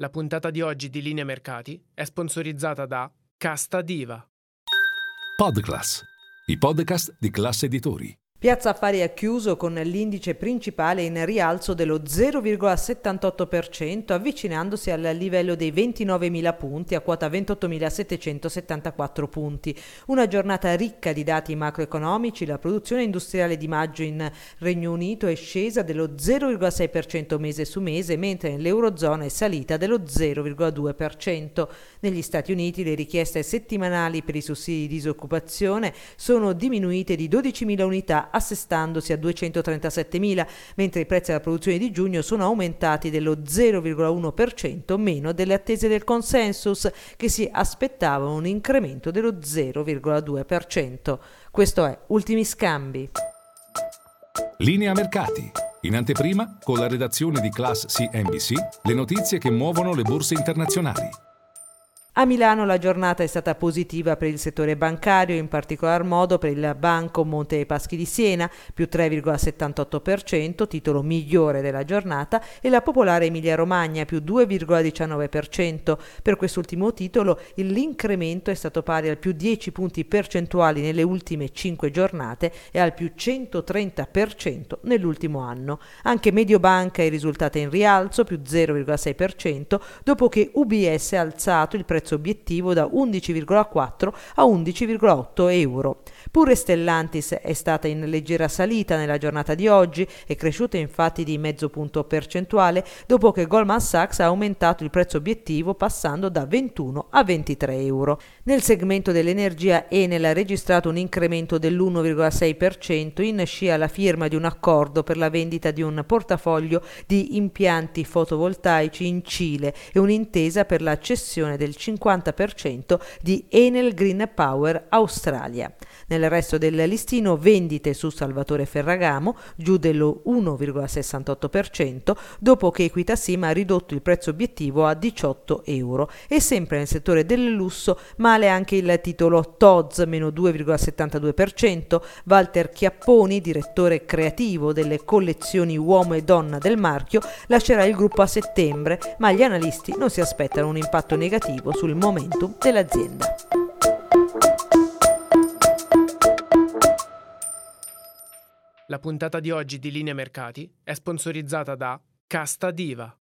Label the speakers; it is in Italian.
Speaker 1: La puntata di oggi di Linea Mercati è sponsorizzata da Casta Diva.
Speaker 2: Podclass, i podcast di classe editori.
Speaker 3: Piazza Affari ha chiuso con l'indice principale in rialzo dello 0,78%, avvicinandosi al livello dei 29.000 punti a quota 28.774 punti. Una giornata ricca di dati macroeconomici, la produzione industriale di maggio in Regno Unito è scesa dello 0,6% mese su mese, mentre nell'Eurozona è salita dello 0,2%. Negli Stati Uniti le richieste settimanali per i sussidi di disoccupazione sono diminuite di 12.000 unità assestandosi a 237.000, mentre i prezzi alla produzione di giugno sono aumentati dello 0,1% meno delle attese del consensus, che si aspettava un incremento dello 0,2%. Questo è Ultimi Scambi.
Speaker 2: Linea Mercati. In anteprima, con la redazione di Class CNBC, le notizie che muovono le borse internazionali.
Speaker 3: A Milano la giornata è stata positiva per il settore bancario, in particolar modo per il Banco Monte dei Paschi di Siena, più 3,78%, titolo migliore della giornata, e la Popolare Emilia Romagna, più 2,19%. Per quest'ultimo titolo l'incremento è stato pari al più 10 punti percentuali nelle ultime 5 giornate e al più 130% nell'ultimo anno. Anche Mediobanca è risultata in rialzo, più 0,6%, dopo che UBS ha alzato il prezzo prezzo obiettivo da 11,4 a 11,8 euro. Pure Stellantis è stata in leggera salita nella giornata di oggi, è cresciuta infatti di mezzo punto percentuale dopo che Goldman Sachs ha aumentato il prezzo obiettivo passando da 21 a 23 euro. Nel segmento dell'energia Enel ha registrato un incremento dell'1,6% in scia alla firma di un accordo per la vendita di un portafoglio di impianti fotovoltaici in Cile e un'intesa per la cessione del 50% 50% di Enel Green Power Australia. Nel resto del listino vendite su Salvatore Ferragamo giù dello 1,68% dopo che Equitasim ha ridotto il prezzo obiettivo a 18 euro e sempre nel settore del lusso male anche il titolo Tod's meno 2,72%, Walter Chiapponi, direttore creativo delle collezioni uomo e donna del marchio, lascerà il gruppo a settembre, ma gli analisti non si aspettano un impatto negativo sul momentum dell'azienda.
Speaker 1: La puntata di oggi di Linea Mercati è sponsorizzata da Casta Diva.